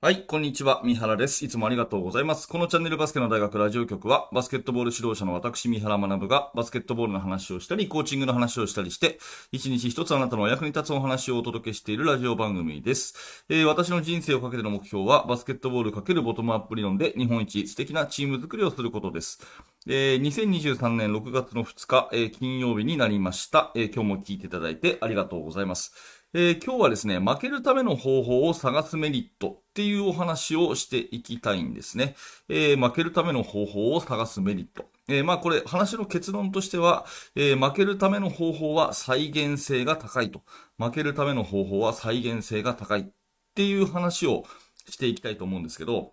はい、こんにちは。三原です。いつもありがとうございます。このチャンネルバスケの大学ラジオ局は、バスケットボール指導者の私、三原学が、バスケットボールの話をしたり、コーチングの話をしたりして、一日一つあなたのお役に立つお話をお届けしているラジオ番組です。えー私の人生をかけての目標は、バスケットボールかけるボトムアップ理論で、日本一素敵なチーム作りをすることです。えー2023年6月の2日、えー金曜日になりました、えー今日も聞いていただいてありがとうございます。えー今日はですね、負けるための方法を探すメリットっていうお話をしていきたいんですね。えー負けるための方法を探すメリット。えーまあこれ話の結論としては、え負けるための方法は再現性が高いと。負けるための方法は再現性が高いっていう話をしていきたいと思うんですけど、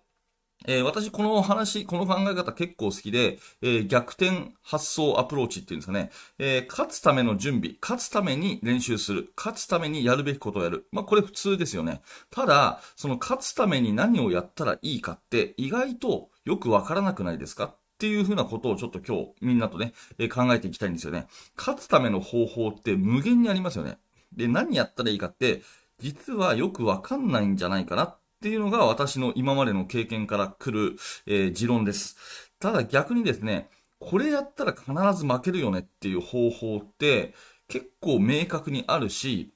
えー私、この話、この考え方結構好きで、えー逆転発想アプローチっていうんですかね、えー勝つための準備、勝つために練習する、勝つためにやるべきことをやる。まあ、これ普通ですよね。ただ、その勝つために何をやったらいいかって、意外とよくわからなくないですか？っていうふうなことをちょっと今日みんなとね、えー考えていきたいんですよね。勝つための方法って無限にありますよね。で、何やったらいいかって、実はよくわかんないんじゃないかなっていうのが私の今までの経験から来る、えー持論です。ただ逆にですね、これやったら必ず負けるよねっていう方法って結構明確にあるし、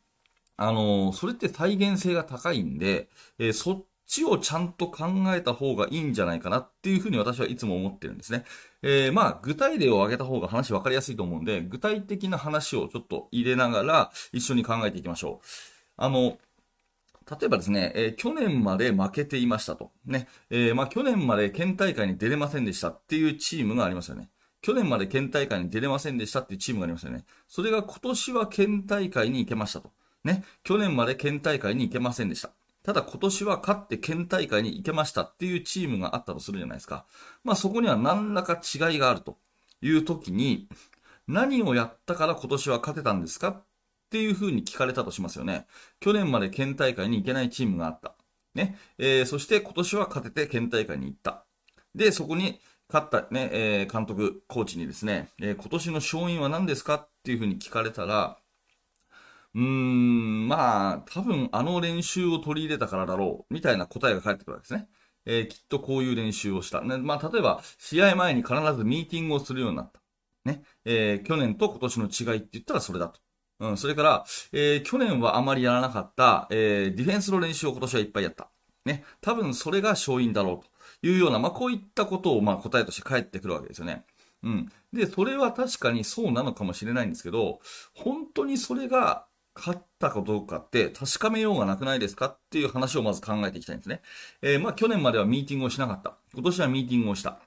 あのーそれって再現性が高いんで、えーそっちをちゃんと考えた方がいいんじゃないかなっていうふうに私はいつも思ってるんですね。えーまあ、具体例を挙げた方が話分かりやすいと思うんで、具体的な話をちょっと入れながら一緒に考えていきましょう。あの、例えばですね、えー去年まで負けていましたと。ね。えーまあ、去年まで県大会に出れませんでしたっていうチームがありますよね。去年まで県大会に出れませんでしたっていうチームがありますよね。それが今年は県大会に行けましたと。ね。去年まで県大会に行けませんでした。ただ今年は勝って県大会に行けましたっていうチームがあったとするじゃないですか。まあそこには何らか違いがあるという時に、何をやったから今年は勝てたんですかっっていう風に聞かれたとしますよね。去年まで県大会に行けないチームがあった。ね。えーそして今年は勝てて県大会に行った。で、そこに勝ったね、えー監督、コーチにですね、えー今年の勝因は何ですかっていう風に聞かれたら、うーん、まあ、多分あの練習を取り入れたからだろう、みたいな答えが返ってくるわけですね。えーきっとこういう練習をした。ね、まあ、例えば、試合前に必ずミーティングをするようになった。ね。えー去年と今年の違いって言ったらそれだと。うん、それから、えー去年はあまりやらなかった、えーディフェンスの練習を今年はいっぱいやった。ね。多分それが勝因だろうというような、まあ、こういったことを、まあ、答えとして返ってくるわけですよね。うん。で、それは確かにそうなのかもしれないんですけど、本当にそれが勝ったかどうかって確かめようがなくないですかっていう話をまず考えていきたいんですね。えーまあ去年まではミーティングをしなかった。今年はミーティングをした。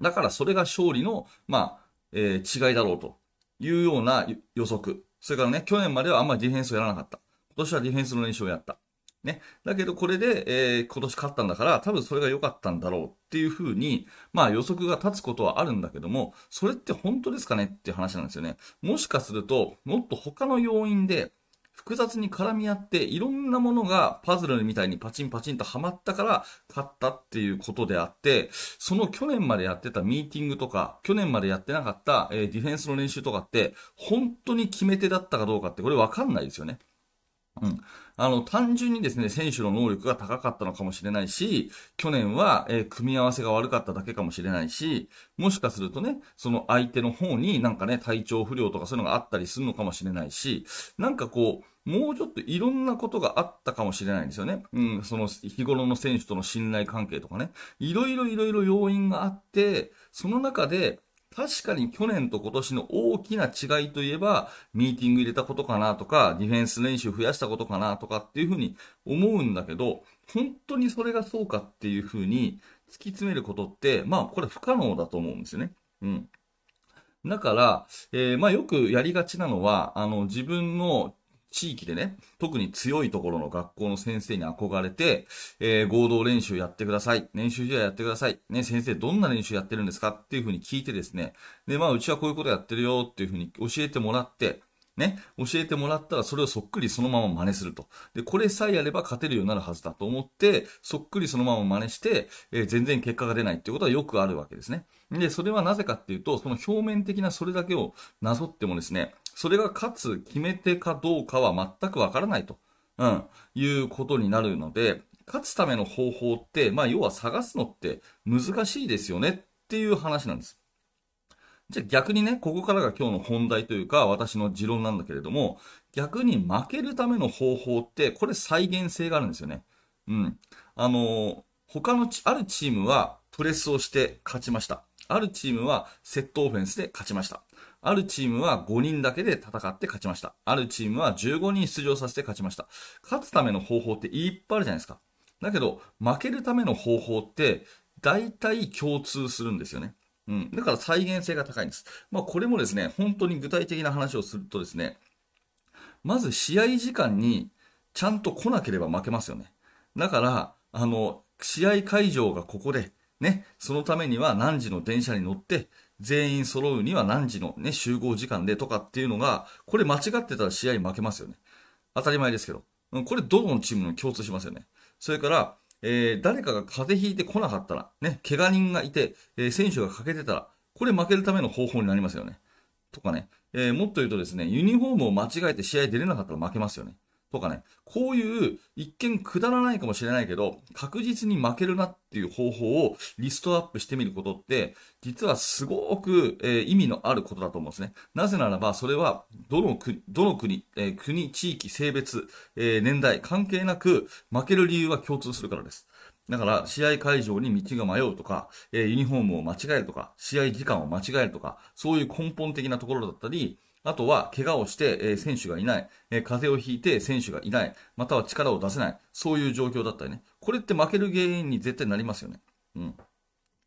だからそれが勝利の、まあ、えー違いだろうというような予測。それからね、去年まではあんまりディフェンスをやらなかった。今年はディフェンスの練習をやった。ね。だけどこれで、えー今年勝ったんだから、多分それが良かったんだろうっていうふうに、まあ予測が立つことはあるんだけども、それって本当ですかねっていう話なんですよね。もしかすると、もっと他の要因で、複雑に絡み合って、いろんなものがパズルみたいにパチンパチンとハマったから勝ったっていうことであって、その去年までやってたミーティングとか、去年までやってなかった、えディフェンスの練習とかって、本当に決め手だったかどうかって、これわかんないですよね。うん。あの、単純にですね、選手の能力が高かったのかもしれないし、去年は、えー組み合わせが悪かっただけかもしれないし、もしかするとね、その相手の方になんかね、体調不良とかそういうのがあったりするのかもしれないし、なんかこう、もうちょっといろんなことがあったかもしれないんですよね。うん、その日頃の選手との信頼関係とかね。いろいろいろいろ要因があって、その中で、確かに去年と今年の大きな違いといえば、ミーティング入れたことかなとか、ディフェンス練習増やしたことかなとかっていうふうに思うんだけど、本当にそれがそうかっていうふうに突き詰めることって、まあこれ不可能だと思うんですよね。うん。だから、えーまあよくやりがちなのは、あの自分の地域でね、特に強いところの学校の先生に憧れて、えー合同練習やってください。練習試合やってください。ね、先生どんな練習やってるんですか？っていうふうに聞いてですね。で、まあうちはこういうことやってるよっていうふうに教えてもらって、ね、教えてもらったらそれをそっくりそのまま真似すると。で、これさえやれば勝てるようになるはずだと思って、そっくりそのまま真似して、えー全然結果が出ないっていうことはよくあるわけですね。で、それはなぜかっていうと、その表面的なそれだけをなぞってもですね、それが勝つ決め手かどうかは全くわからないと。うん、いうことになるので、勝つための方法って、まあ要は探すのって難しいですよねっていう話なんです。じゃあ逆にね、ここからが今日の本題というか、私の持論なんだけれども、逆に負けるための方法って、これ再現性があるんですよね。うん。あの、他のあるチームはプレスをして勝ちました。あるチームはセットオフェンスで勝ちました。あるチームは5人だけで戦って勝ちました。あるチームは15人出場させて勝ちました。勝つための方法っていっぱいあるじゃないですか。だけど、負けるための方法って、大体共通するんですよね。うん。だから再現性が高いんです。まあこれもですね、本当に具体的な話をするとですね、まず試合時間にちゃんと来なければ負けますよね。だから、あの、試合会場がここで、ね、そのためには何時の電車に乗って、全員揃うには何時のね、集合時間でとかっていうのが、これ間違ってたら試合負けますよね。当たり前ですけど。これどのチームに共通しますよね。それから、えー、誰かが風邪ひいてこなかったら、ね、怪我人がいて、えー、選手が欠けてたら、これ負けるための方法になりますよね。とかね、えー、もっと言うとですね、ユニフォームを間違えて試合出れなかったら負けますよね。とかね、こういう一見くだらないかもしれないけど、確実に負けるなっていう方法をリストアップしてみることって、実はすごく、えー、意味のあることだと思うんですね。なぜならば、それは、どの国、どの国、えー、国、地域、性別、えー、年代、関係なく、負ける理由は共通するからです。だから、試合会場に道が迷うとか、えユニフォームを間違えるとか、試合時間を間違えるとか、そういう根本的なところだったり、あとは、怪我をして、え選手がいない、え風邪をひいて選手がいない、または力を出せない、そういう状況だったりね。これって負ける原因に絶対なりますよね。うん。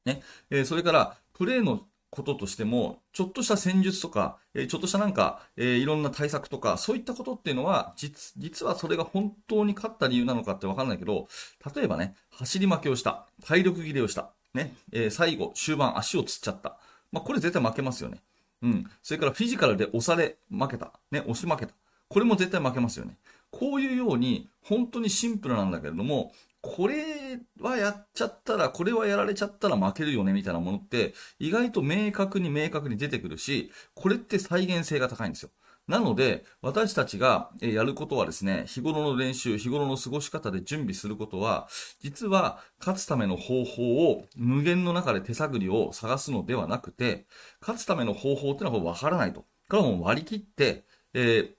ね。えそれから、プレーのこととしても、ちょっとした戦術とか、えちょっとしたなんか、えいろんな対策とか、そういったことっていうのは、実、実はそれが本当に勝った理由なのかってわかんないけど、例えばね、走り負けをした、体力切れをした、ね、え最後、終盤足をつっちゃった。まあ、これ絶対負けますよね。うん。それからフィジカルで押され負けた。ね、押し負けた。これも絶対負けますよね。こういうように、本当にシンプルなんだけれども、これはやっちゃったら、これはやられちゃったら負けるよねみたいなものって、意外と明確に明確に出てくるし、これって再現性が高いんですよ。なので、私たちがやることはですね、日頃の練習、日頃の過ごし方で準備することは、実は勝つための方法を無限の中で手探りを探すのではなくて、勝つための方法っていうのはわからないと。からも割り切って、えー、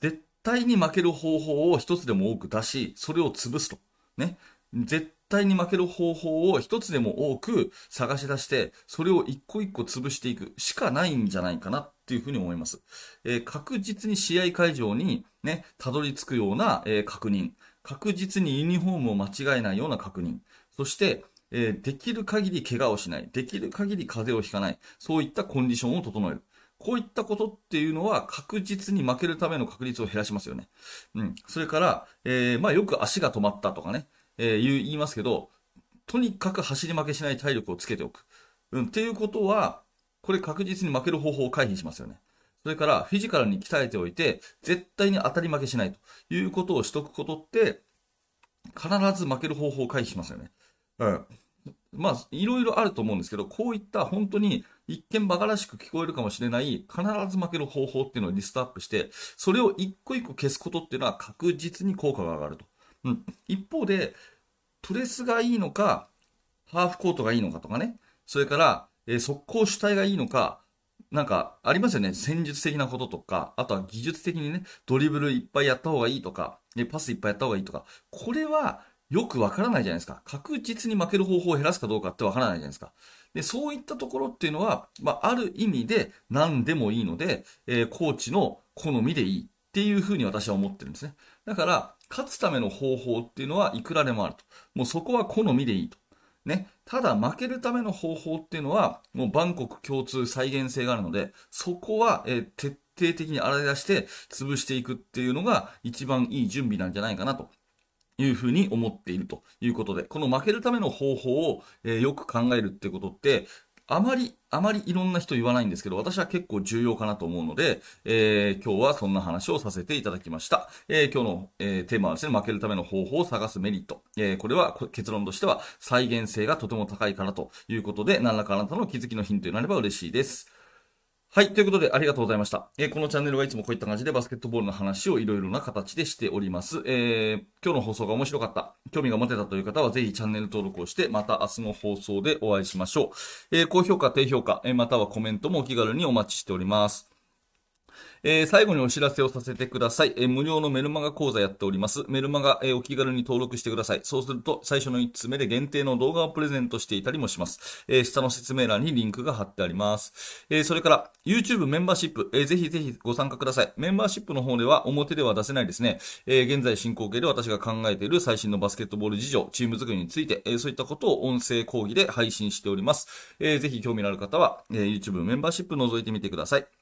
絶対に負ける方法を一つでも多く出し、それを潰すと。ね。絶対に負ける方法を一つでも多く探し出して、それを一個一個潰していくしかないんじゃないかなていうふうに思います。えー、確実に試合会場にね、たどり着くような、えー、確認。確実にユニフォームを間違えないような確認。そして、えー、できる限り怪我をしない。できる限り風邪をひかない。そういったコンディションを整える。こういったことっていうのは確実に負けるための確率を減らしますよね。うん。それから、えー、まあよく足が止まったとかね。えー、言いますけど、とにかく走り負けしない体力をつけておく。うん、っていうことは、これ確実に負ける方法を回避しますよね。それから、フィジカルに鍛えておいて、絶対に当たり負けしないということをしとくことって、必ず負ける方法を回避しますよね。うん。まあ、いろいろあると思うんですけど、こういった本当に一見馬鹿らしく聞こえるかもしれない、必ず負ける方法っていうのをリストアップして、それを一個一個消すことっていうのは確実に効果が上がると。うん。一方で、プレスがいいのか、ハーフコートがいいのかとかね。それから、えー、速攻主体がいいのか、なんか、ありますよね。戦術的なこととか、あとは技術的にね、ドリブルいっぱいやった方がいいとか、ねパスいっぱいやった方がいいとか、これはよくわからないじゃないですか。確実に負ける方法を減らすかどうかってわからないじゃないですか。で、そういったところっていうのは、まあ、ある意味で何でもいいので、えー、コーチの好みでいいっていうふうに私は思ってるんですね。だから、勝つための方法っていうのはいくらでもあると。もうそこは好みでいいと。ね。ただ負けるための方法っていうのは、もう万国共通再現性があるので、そこは、えー、徹底的に洗い出して潰していくっていうのが一番いい準備なんじゃないかなというふうに思っているということで、この負けるための方法を、えー、よく考えるってことって、あまり、あまりいろんな人言わないんですけど、私は結構重要かなと思うので、えー、今日はそんな話をさせていただきました。えー、今日の、えー、テーマはですね、負けるための方法を探すメリット。え、これは結論としては再現性がとても高いからということで、何らかあなたの気づきのヒントになれば嬉しいです。はい。ということで、ありがとうございました。えーこのチャンネルはいつもこういった感じでバスケットボールの話をいろいろな形でしております。えー今日の放送が面白かった、興味が持てたという方は、ぜひチャンネル登録をして、また明日の放送でお会いしましょう。えー高評価、低評価、えまたはコメントもお気軽にお待ちしております。えー最後にお知らせをさせてください。えー無料のメルマガ講座やっております。メルマガ、えーお気軽に登録してください。そうすると、最初の1つ目で限定の動画をプレゼントしていたりもします。えー下の説明欄にリンクが貼ってあります。えーそれから、YouTube メンバーシップ、えーぜひぜひご参加ください。メンバーシップの方では表では出せないですね。えー現在進行形で私が考えている最新のバスケットボール事情、チーム作りについて、えーそういったことを音声講義で配信しております。えーぜひ興味のある方は、えー YouTube メンバーシップ覗いてみてください。